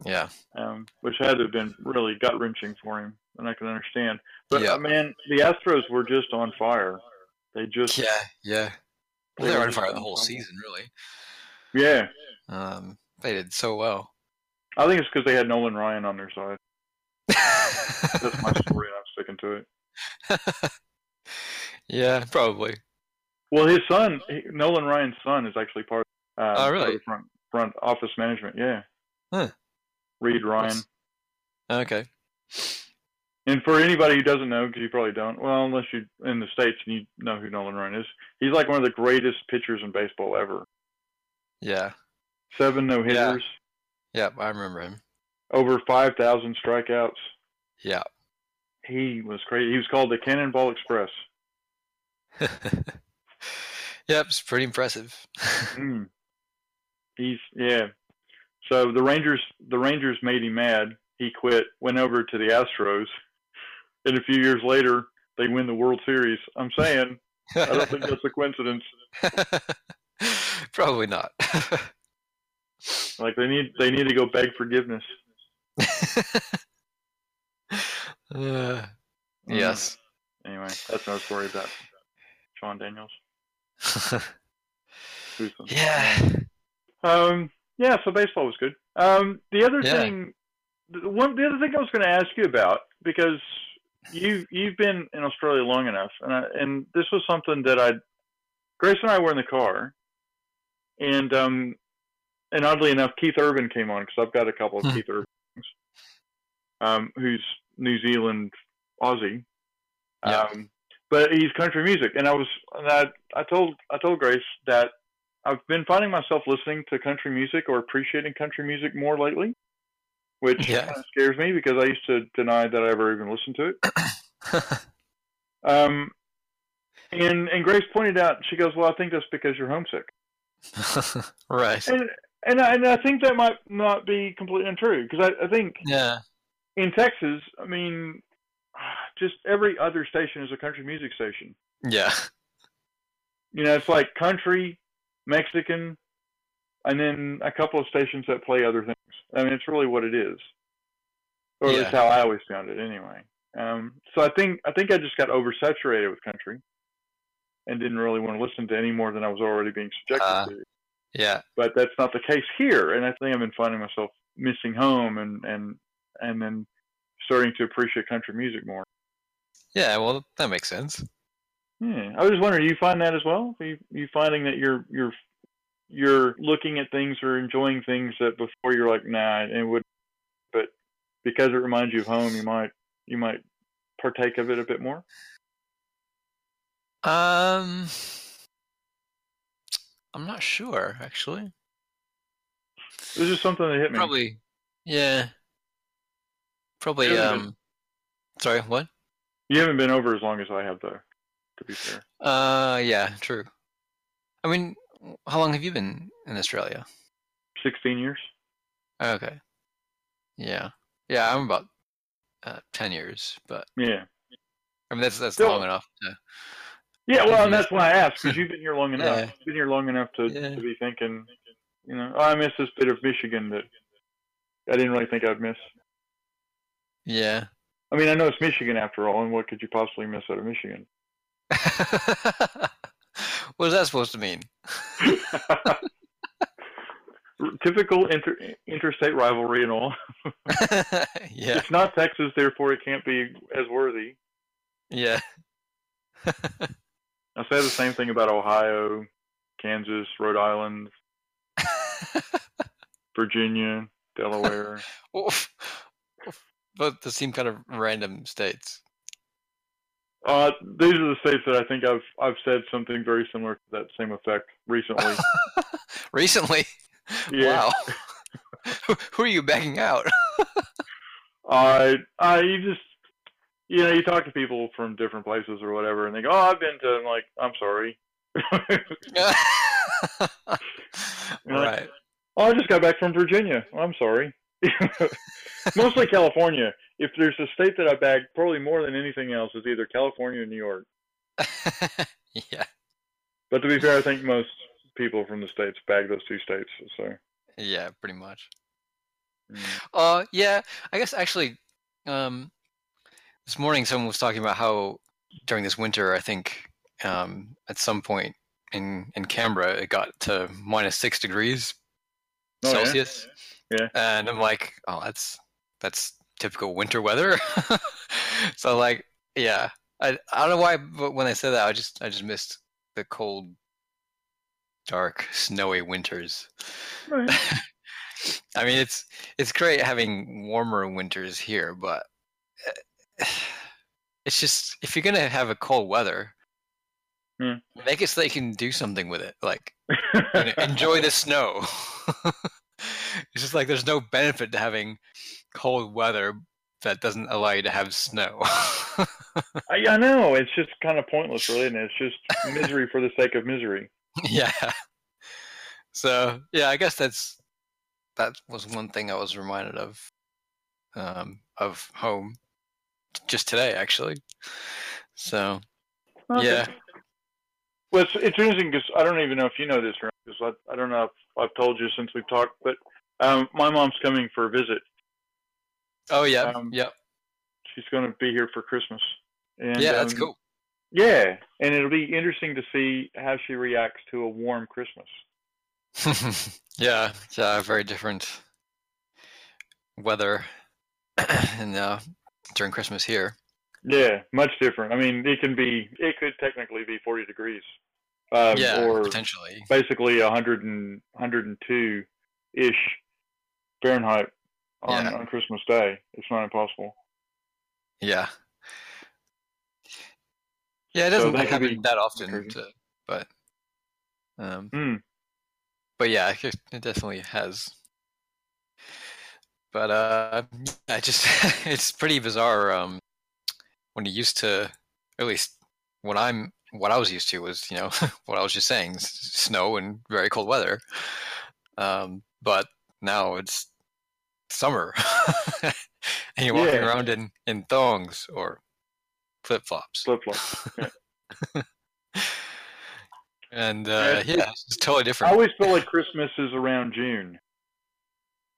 yeah, um, which had to have been really gut wrenching for him, and I can understand. But Yeah. uh, man, the Astros were just on fire. They just yeah, yeah. Well, They they were on fire the whole season, really. yeah. Um, they did so well. I think it's because they had Nolan Ryan on their side. That's my story, and I'm sticking to it. *laughs* yeah, probably. Well, his son, Nolan Ryan's son, is actually part. Uh, Oh, part really? of front front office management. Yeah. Huh. Reid Ryan. That's- Okay. And for anybody who doesn't know, because you probably don't, well, unless you're in the states and you know who Nolan Ryan is, he's like one of the greatest pitchers in baseball ever. Yeah. Seven no hitters, Yep, I remember him. over five thousand strikeouts. Yeah. He was crazy. He was called the Cannonball Express. *laughs* yep, it's pretty impressive. Mm. He's yeah. So the Rangers, the Rangers made him mad. He quit, went over to the Astros, and a few years later, they win the World Series. I'm saying, I don't think that's a coincidence. *laughs* Probably not. *laughs* Like they need, they need to go beg forgiveness. Uh, *laughs* yes. Anyway, that's another story about Sean Daniels. Yeah. Um, yeah, so baseball was good. Um, the other Yeah. thing the one the other thing I was going to ask you about because you you've been in Australia long enough, and I, and this was something that I Grace and I were in the car, and um and oddly enough, Keith Urban came on because I've got a couple of Hmm. Keith Urbans, um, who's New Zealand Aussie, Yeah. um, but he's country music, and I was and I I told I told Grace that I've been finding myself listening to country music or appreciating country music more lately, which Yeah. kind of scares me because I used to deny that I ever even listened to it. *coughs* Um, and and Grace pointed out, she goes, "Well, I think that's because you're homesick." *laughs* right. And and I, and I think that might not be completely untrue because I, I think Yeah. in Texas, I mean, just every other station is a country music station. Yeah. You know, it's like country, Mexican, and then a couple of stations that play other things. I mean, it's really what it is. Or Yeah. that's how I always found it, anyway. Um, so I think I think I just got oversaturated with country, and didn't really want to listen to any more than I was already being subjected Uh. to. Yeah. But that's not the case here, and I think I've been finding myself missing home, and and and then starting to appreciate country music more. Yeah. Well, that makes sense. Yeah, I was just wondering, do you find that as well? Are you, you finding that you're you're you're looking at things or enjoying things that before you're like, nah, it would, but because it reminds you of home, you might you might partake of it a bit more. Um, I'm not sure actually. This is something that hit me. Probably. Yeah. Probably. Um. Sorry. What? You haven't been over as long as I have, though. To be fair, Uh. Yeah. True. I mean, how long have you been in Australia? sixteen years. Okay. Yeah. Yeah. I'm about uh, ten years, but Yeah, I mean that's that's Still- long enough. To, yeah. Well, and that's why I asked because you've been here long *laughs* enough. Yeah. You've been here long enough to Yeah. to be thinking, you know, oh, I miss this bit of Michigan that I didn't really think I'd miss. yeah. I mean, I know it's Michigan after all, and what could you possibly miss out of Michigan? *laughs* what is that supposed to mean? *laughs* Typical inter- interstate rivalry and all. *laughs* yeah. It's not Texas, therefore it can't be as worthy. Yeah. I say the same thing about Ohio, Kansas, Rhode Island, Virginia, Delaware. Both seem kind of random states. Uh, these are the states that I think I've I've said something very similar to that same effect recently. *laughs* Recently? Yeah. Wow. *laughs* Who- are you backing out? *laughs* I I you just you know you talk to people from different places or whatever, and they go, "Oh, I've been to." I'm like, "I'm sorry." right. Oh, I just got back from Virginia. I'm sorry. *laughs* Mostly California. If there's a state that I bagged probably more than anything else, is either California or New York. *laughs* yeah. But to be fair, I think most people from the states bag those two states. So Yeah, pretty much. mm. Uh yeah, I guess actually um this morning someone was talking about how during this winter I think um at some point in in Canberra it got to minus 6 degrees Oh. Celsius. Yeah. And I'm like, "Oh, that's that's typical winter weather." *laughs* so like, yeah. I I don't know why but when I said that I just I just missed the cold dark snowy winters. Right. *laughs* I mean, it's it's great having warmer winters here, but uh, *sighs* it's just if you're gonna have a cold weather, Hmm. make it so that you can do something with it. Like *laughs* enjoy the snow. It's just like there's no benefit to having cold weather that doesn't allow you to have snow. *laughs* I, I know it's just kind of pointless, really, and it's just misery for the sake of misery. yeah. So yeah, I guess that's that was one thing I was reminded of um, of home just today, actually. So Okay. yeah, Well, it's, it's interesting because I don't even know if you know this, because I, I don't know if I've told you since we've talked, but um, my mom's coming for a visit. oh yeah, Um, yep, She's going to be here for Christmas. And, yeah, that's um, cool. Yeah, and it'll be interesting to see how she reacts to a warm Christmas. *laughs* yeah, yeah, very different weather *clears throat* and uh, during Christmas here. Yeah, much different. I mean, it can be. It could technically be 40 degrees. Um, yeah, or potentially. basically 100 and 102 ish Fahrenheit on, Yeah. on Christmas Day. It's not impossible. Yeah. Yeah, it doesn't that happen that often, to, but um, Hmm. but yeah, it, it definitely has. But uh, I just *laughs* it's pretty bizarre. Um, when you used to, at least when I'm, what I was used to was, you know, *laughs* what I was just saying, snow and very cold weather. Um, but now it's summer, *laughs* and you're walking Yeah. around in in thongs or flip flops. Flip flop. *laughs* And Yeah, uh, it's- yeah, it's totally different. I always feel like Christmas is around June.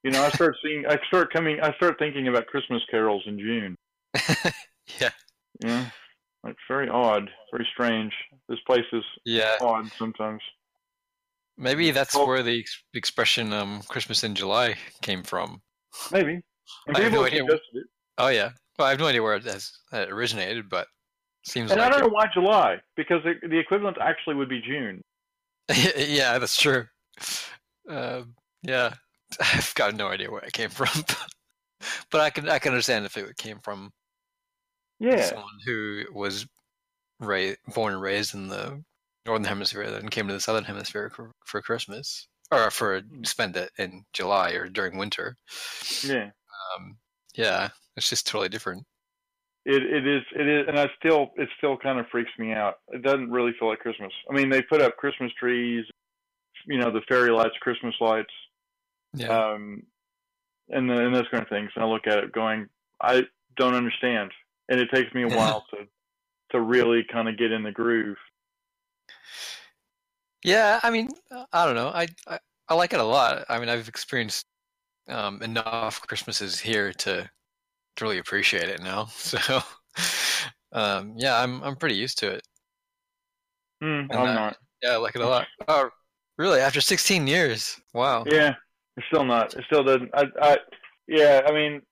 You know, I start seeing, I start coming, I start thinking about Christmas carols in June. yeah, know, like very odd, very strange. This place is yeah. odd sometimes. Maybe that's Well- where the ex- expression um, "Christmas in July" came from. Maybe. And I have no idea. it. Oh yeah, well, I have no idea where it has uh, originated, but seems And I don't know why July, because the, the equivalent actually would be June. *laughs* yeah, that's true. Um yeah, *laughs* I've got no idea where it came from, *laughs* but I can I can understand if it came from Yeah. someone who was ra- born and raised in the northern hemisphere, then came to the southern hemisphere for, for Christmas or for spend it in July or during winter. Yeah. Um, yeah, it's just totally different. It it is it is and I still it still kind of freaks me out. It doesn't really feel like Christmas. I mean they put up Christmas trees, you know, the fairy lights, Christmas lights, Yeah, um and the, and those kind of things. And I look at it going, I don't understand. And it takes me a while to to really kind of get in the groove. yeah. I mean, I don't know. I, I I like it a lot. I mean, I've experienced um, enough Christmases here to to really appreciate it now. *laughs* So, um, yeah, I'm I'm pretty used to it. And I'm not. Yeah, I like it a lot. Oh, really? After 16 years? Wow. Yeah, it's still not. It still doesn't. I, I, yeah. I mean,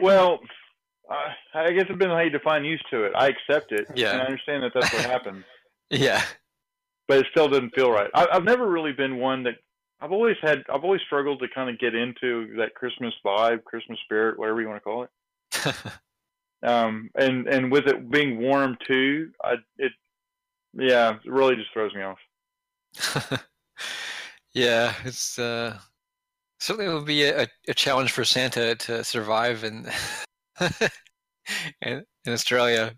well, I, I guess it depends how you define used to it. I accept it, Yeah. and I understand that that's what *laughs* happened, Yeah. but it still doesn't feel right. I, I've never really been one that. I've always had. I've always struggled to kind of get into that Christmas vibe, Christmas spirit, whatever you want to call it. *laughs* Um, and and with it being warm too, I it, yeah, it really just throws me off. *laughs* yeah, it's uh, certainly will be a, a challenge for Santa to survive in *laughs* in, in Australia,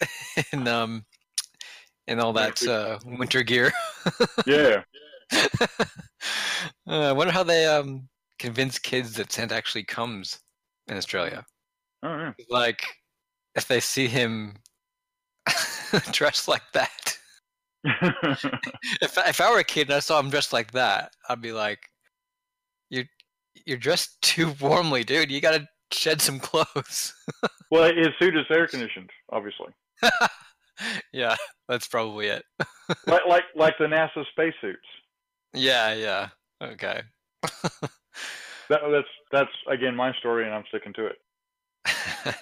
*laughs* in um, in all that uh, winter gear. *laughs* Yeah. uh, I wonder how they um convince kids that Santa actually comes in Australia. I don't. Like, if they see him dressed like that. if if I were a kid and I saw him dressed like that, I'd be like, "You you're dressed too warmly, dude. You gotta shed some clothes." *laughs* well, his suit is air conditioned, obviously, *laughs* yeah, that's probably it. *laughs* like like like the NASA spacesuits. Yeah, yeah. Okay. That, that's that's again my story, and I'm sticking to it.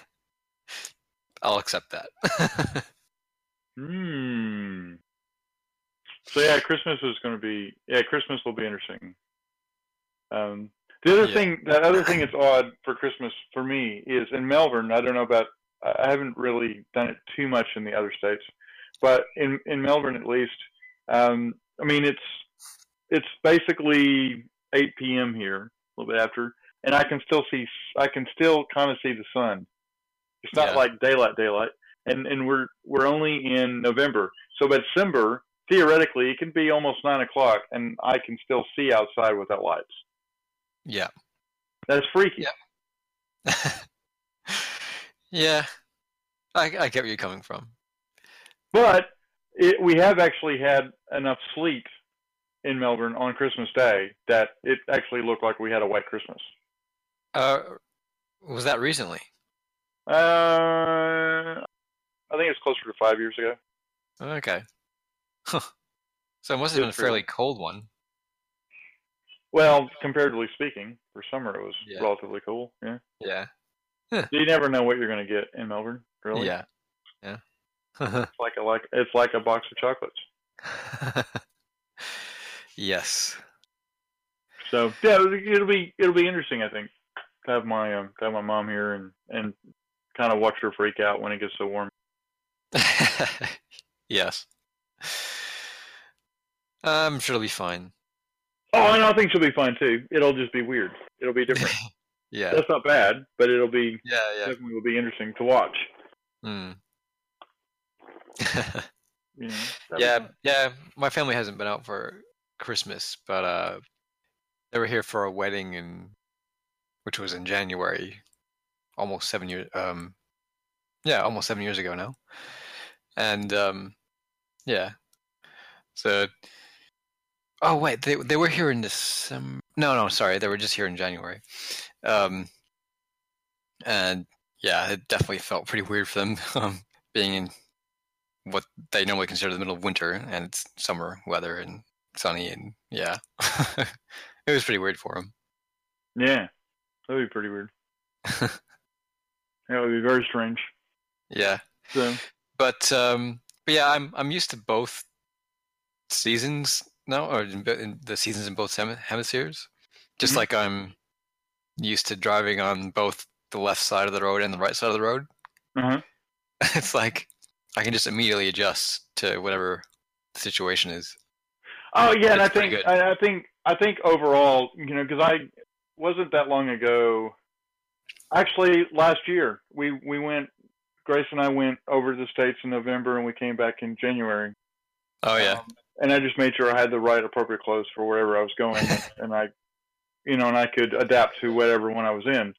I'll accept that. Hmm. So yeah, Christmas is going to be yeah, Christmas will be interesting. Um, the other Yeah. thing, the other thing that's odd for Christmas for me is in Melbourne. I don't know about. I haven't really done it too much in the other states, but in in Melbourne at least, um, I mean it's it's basically 8 p.m. here, a little bit after, and I can still see. I can still kind of see the sun. It's not Yeah. like daylight, daylight and and we're we're only in November. So by December, theoretically, it can be almost nine o'clock, and I can still see outside without lights. Yeah. That's freaky. Yeah. *laughs* yeah. I I get where you're coming from. But it, we have actually had enough sleet in Melbourne on Christmas Day that it actually looked like we had a white Christmas. Uh, was that recently? Uh, I think it's closer to five years ago. Okay. Huh. *laughs* So it must have been a Good for you. fairly cold one. Well, comparatively speaking, for summer it was Yeah. relatively cool. Yeah. Yeah. You never know what you're going to get in Melbourne. Really. Yeah. Yeah. *laughs* It's like a like it's like a box of chocolates. *laughs* yes. So yeah, it'll, it'll be it'll be interesting. I think to have my um, to have my mom here and and kind of watch her freak out when it gets so warm. *laughs* yes. I'm sure it'll be fine. Oh, and I think she'll be fine too. It'll just be weird. It'll be different. *laughs* Yeah. That's not bad, but it'll be Yeah, yeah. definitely will be interesting to watch. Mm. *laughs* You know, yeah, yeah. My family hasn't been out for Christmas, but uh, they were here for a wedding in, which was in January, almost seven years. Um, yeah, almost seven years ago now, and um, yeah. So, oh wait, they they were here in December. No, no, sorry, they were just here in January. Um, and yeah, it definitely felt pretty weird for them *laughs* um, being in what they normally consider the middle of winter and it's summer weather and sunny and yeah *laughs* it was pretty weird for them Yeah, that'd be pretty weird. *laughs* That would be very strange. yeah So but um but yeah i'm i'm used to both seasons now or in, in the seasons in both hemispheres just Mhm. like i'm used to driving on both the left side of the road and the right side of the road uh-huh. *laughs* it's like i can just immediately adjust to whatever the situation is Oh yeah, and I think. I, I think I think overall, you know, because I wasn't that long ago. Actually, last year we we went. Grace and I went over to the states in November, and we came back in January. oh yeah Um, and I just made sure I had the right appropriate clothes for wherever I was going, and *laughs* I, you know, and I could adapt to whatever one I was in.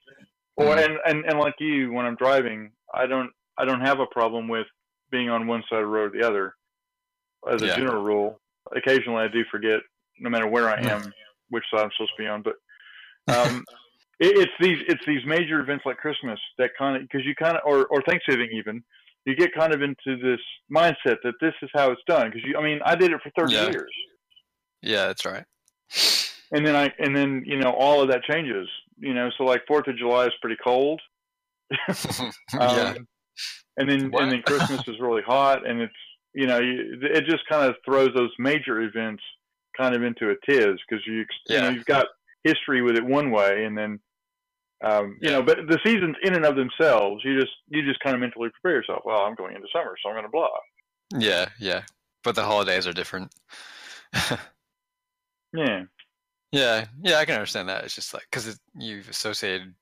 Or Mhm. and, and and like you, when I'm driving, I don't I don't have a problem with being on one side of the road or the other. As a Yeah. general rule, occasionally I do forget, no matter where I am, *laughs* which side I'm supposed to be on. But *laughs* um, it, it's these it's these major events like Christmas that kind of because you kind of or or Thanksgiving even you get kind of into this mindset that this is how it's done because you I mean I did it for 30 Yeah. years. Yeah that's right. And then I and then you know all of that changes you know so like Fourth of July is pretty cold. *laughs* Um, yeah. and then What? and then Christmas is really hot and it's you know you, it just kind of throws those major events kind of into a tiz because you you know you've got history with it one way and then um, you know but the seasons in and of themselves you just you just kind of mentally prepare yourself well I'm going into summer so I'm going to blah Yeah, yeah. But the holidays are different. *laughs* yeah yeah, yeah, I can understand that. It's just like because you've associated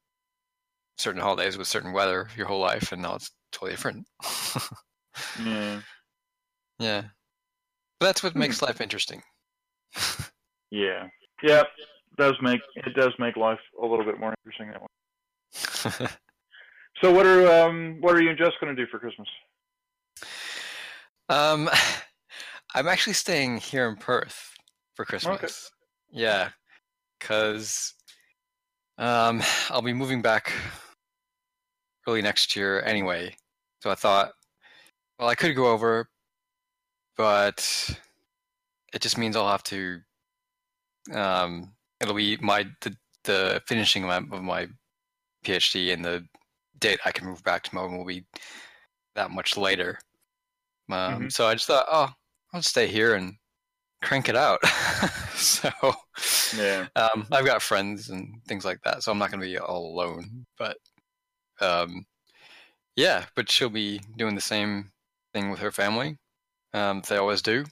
certain holidays with certain weather your whole life, and now it's totally different. *laughs* yeah yeah, but that's what Hmm. makes life interesting. *laughs* yeah yeah does make it does make life a little bit more interesting that way *laughs* so what are um what are you and Jess going to do for Christmas um, *sighs* I'm actually staying here in Perth for Christmas. Yeah, because um, I'll be moving back early next year anyway. So I thought, well, I could go over, but it just means I'll have to. Um, it'll be my the, the finishing of my, of my PhD and the date I can move back to Melbourne will be that much later. Um, Mhm. So I just thought, oh, I'll stay here and crank it out. *laughs* so yeah um, I've got friends and things like that, so I'm not going to be all alone. But um, yeah, but she'll be doing the same thing with her family. Um, they always do.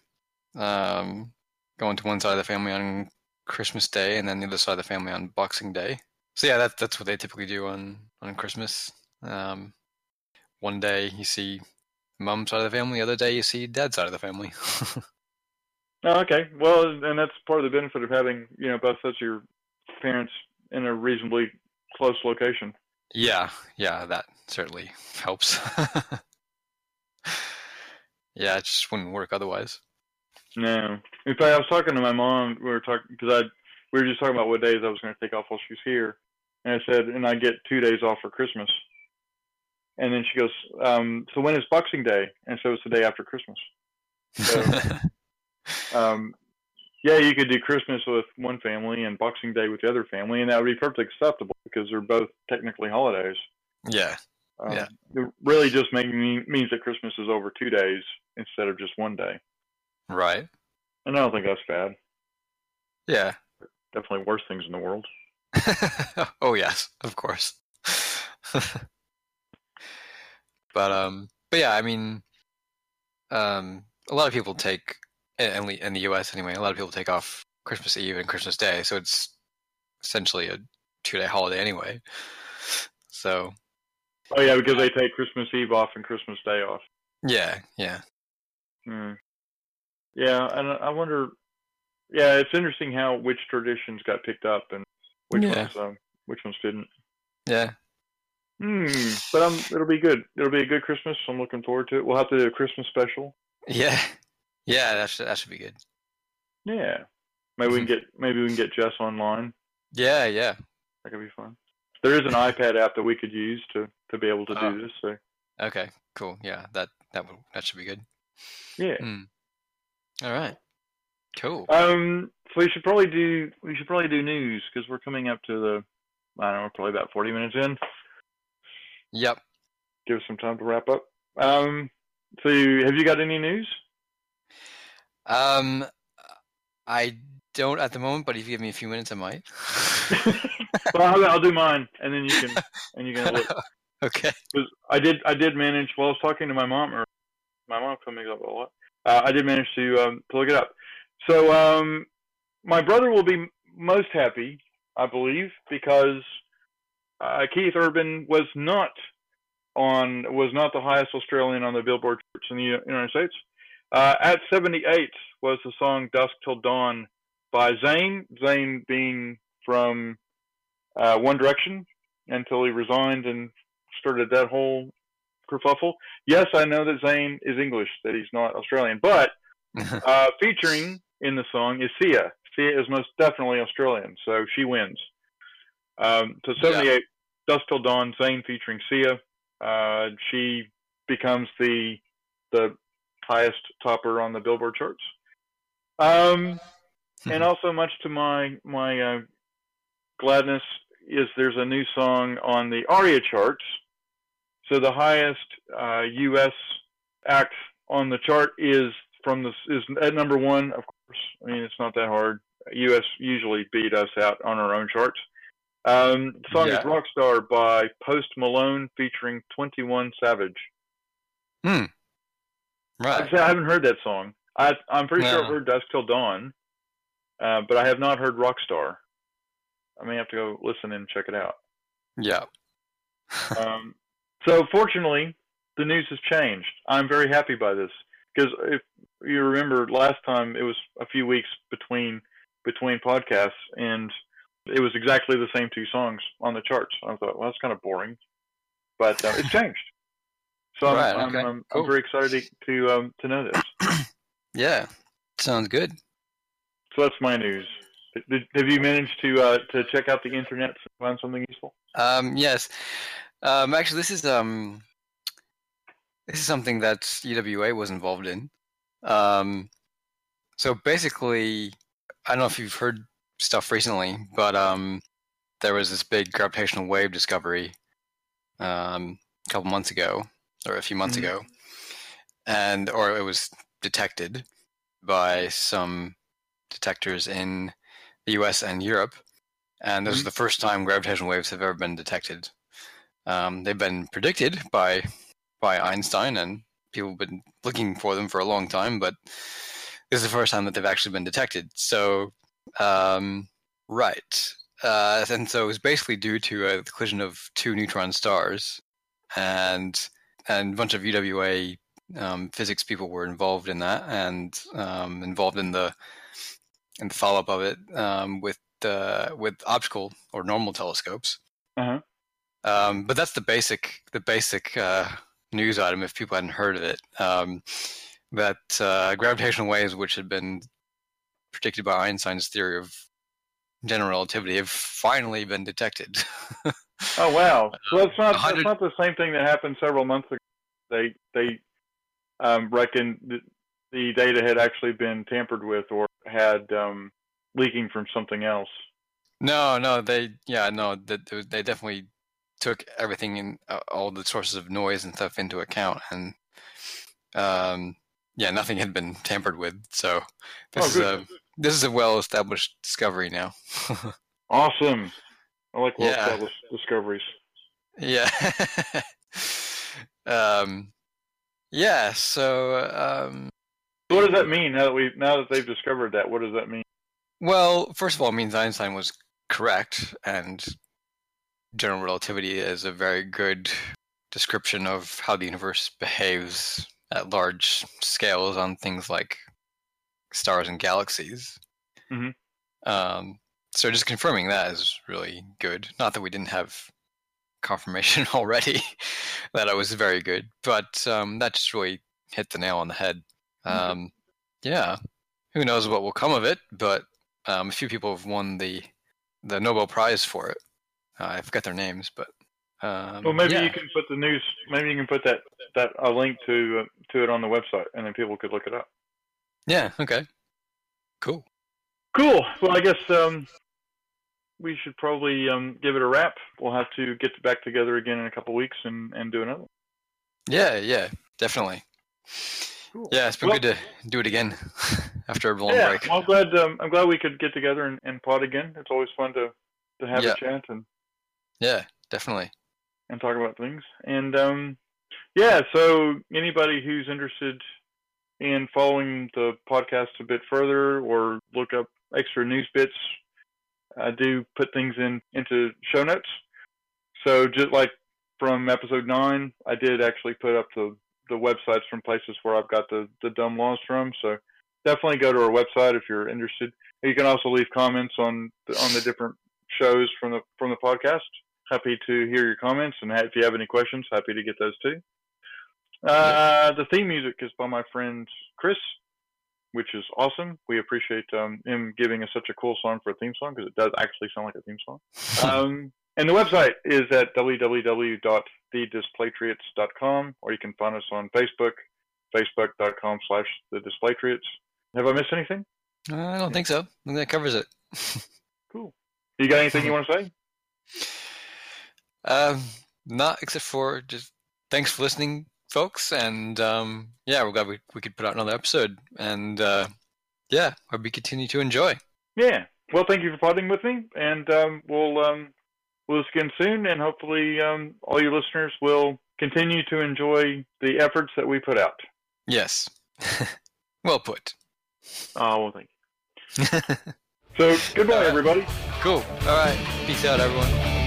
Um, going to one side of the family on Christmas Day, and then the other side of the family on Boxing Day. So yeah, that, that's what they typically do on on Christmas. Um, one day you see mom's side of the family, the other day you see dad's side of the family. *laughs* Oh, okay. Well, and that's part of the benefit of having you know both sets of your parents in a reasonably close location. Yeah, yeah, that certainly *laughs* helps. *laughs* yeah, it just wouldn't work otherwise. No. In fact, I was talking to my mom. We were talking because I we were just talking about what days I was going to take off while she was here, and I said, and I get two days off for Christmas. And then she goes, um, "So when is Boxing Day?" And so it's the day after Christmas. So- *laughs* Um, yeah, you could do Christmas with one family and Boxing Day with the other family, and that would be perfectly acceptable because they're both technically holidays. Yeah. Um, Yeah. It really just make, means that Christmas is over two days instead of just one day. Right. And I don't think that's bad. Yeah. Definitely worse things in the world. *laughs* oh yes, of course. *laughs* but um, but yeah, I mean, um, a lot of people take, in, the- in the U.S. anyway, a lot of people take off Christmas Eve and Christmas Day, so it's essentially a two-day holiday anyway. So Oh yeah, because they take Christmas Eve off and Christmas Day off. yeah, yeah, Hmm. Yeah, and I wonder. Yeah, it's interesting how which traditions got picked up and which Yeah. ones um, which ones didn't. yeah, Hmm. But um, it'll be good. It'll be a good Christmas. I'm looking forward to it. We'll have to do a Christmas special. yeah, *laughs* yeah. That should that should be good. Yeah. Maybe we can get maybe we can get Jess online. Yeah, yeah. That could be fun. There is an iPad app that we could use to to be able to Oh. do this. So Okay, cool. Yeah, that that will that should be good. yeah. Hmm. All right, cool. Um. So we should probably do we should probably do news because we're coming up to the I don't know probably about 40 minutes in. Yep. Give us some time to wrap up. Um. So you, have you got any news? Um, I don't at the moment, but if you give me a few minutes, I might. *laughs* well, I'll, I'll do mine, and then you can and you can look. *laughs* okay. I did I did manage. Well, I was talking to my mom, or my mom coming up a lot. Uh, I did manage to um, to look it up. So um, my brother will be most happy, I believe, because uh, Keith Urban was not on was not the highest Australian on the Billboard charts in the United States. Uh, at 78 was the song "Dusk Till Dawn" by Zayn. Zayn being from uh, One Direction until he resigned and started that whole kerfuffle. Yes, I know that Zayn is English, that he's not Australian, but *laughs* uh, featuring in the song is Sia. Sia is most definitely Australian, so she wins. Um, so 78, Dusk Till Dawn, Zayn featuring Sia. Uh, she becomes the the highest topper on the Billboard charts. Um, and also, much to my my uh, gladness, is there's a new song on the ARIA charts. So the highest uh, U.S. act on the chart is from the is at number one. Of course, I mean it's not that hard. U.S. usually beat us out on our own charts. Um, the song Yeah. is "Rockstar" by Post Malone featuring Twenty One Savage. Hmm. Right. Actually, I haven't heard that song. I, I'm pretty sure I've No. heard "Dusk Till Dawn," uh, but I have not heard "Rockstar." I may have to go listen and check it out. Yeah. um, so fortunately, the news has changed. I'm very happy by this because if you remember last time, it was a few weeks between between podcasts, and it was exactly the same two songs on the charts. I thought, well, that's kind of boring, but uh, it's changed. So I'm, Right, I'm, I'm, cool. I'm very excited to to, um, to know this. *clears throat* Yeah. Sounds good. So that's my news. Did, have you managed to uh, to check out the internet to find something useful? Um, yes. Um, actually, this is um, this is something that UWA was involved in. Um, so basically, I don't know if you've heard stuff recently, but um, there was this big gravitational wave discovery um, a couple months ago, or a few months Mhm. ago, and or it was detected by some detectors in the U.S. and Europe, and this is the first time gravitational waves have ever been detected. Um, they've been predicted by by Einstein, and people have been looking for them for a long time, but this is the first time that they've actually been detected. So, um, right, uh, and so it was basically due to a collision of two neutron stars, and and a bunch of UWA um, physics people were involved in that, and um, involved in the in the follow up of it um, with uh, with optical or normal telescopes. Uh-huh. Um, but that's the basic the basic uh, news item if people hadn't heard of it. Um, that uh, gravitational waves, which had been predicted by Einstein's theory of general relativity, have finally been detected. *laughs* Oh wow! So that's not hundred- that's not the same thing that happened several months ago. They they um, reckoned that the data had actually been tampered with or had um, leaking from something else. No, no, they yeah, no, they, they definitely took everything in uh, all the sources of noise and stuff into account, and um, yeah, nothing had been tampered with. So this Oh, is a this is a well-established discovery now. *laughs* Awesome. I like well Yeah. established discoveries. yeah. *laughs* um, yeah. So um, So what does that mean now that we now that they've discovered that? What does that mean? Well, first of all, it means Einstein was correct, and general relativity is a very good description of how the universe behaves at large scales on things like stars and galaxies. Mhm. Um, so just confirming that is really good. Not that we didn't have confirmation *laughs* already *laughs* that it was very good, but um, that just really hit the nail on the head. Um, yeah, who knows what will come of it, but um, a few people have won the the Nobel Prize for it. Uh, I forgot their names, but um, Well, maybe yeah. you can put the news. Maybe you can put that that a link to uh, to it on the website, and then people could look it up. Yeah. Okay. Cool. Cool. Well, I guess um, we should probably um, give it a wrap. We'll have to get back together again in a couple weeks and, and do another. Yeah. Yeah. Definitely. Cool. Yeah, it's been Well- good to do it again *laughs* after a long yeah, break. well, I'm glad. Um, I'm glad we could get together and, and plot again. It's always fun to to have Yeah. a chat and, Yeah, definitely. and talk about things. And um, yeah, so anybody who's interested in following the podcast a bit further or look up extra news bits, I do put things in into show notes. So just like from episode nine, I did actually put up the the websites from places where I've got the the dumb laws from. So definitely go to our website if you're interested. You can also leave comments on the, on the different shows from the from the podcast. Happy to hear your comments, and if you have any questions, happy to get those too. Uh, the theme music is by my friend Chris, which is awesome. We appreciate um, him giving us such a cool song for a theme song because it does actually sound like a theme song. *laughs* Um, and the website is at www.thedisplaytriots.com, or you can find us on Facebook, facebook.com slash the displaytriots. Have I missed anything? I don't think so. I think that covers it. *laughs* Cool. You got anything you want to say? *laughs* Um, not except for just thanks for listening, folks, and um, yeah, we're glad we we could put out another episode, and uh, yeah, hope you continue to enjoy. Yeah. Well, thank you for potting with me, and um, we'll um, we'll see again soon, and hopefully um, all your listeners will continue to enjoy the efforts that we put out. Yes, *laughs* well put. Oh, well, thank you. *laughs* So, goodbye, everybody. cool. All right. Peace out, everyone.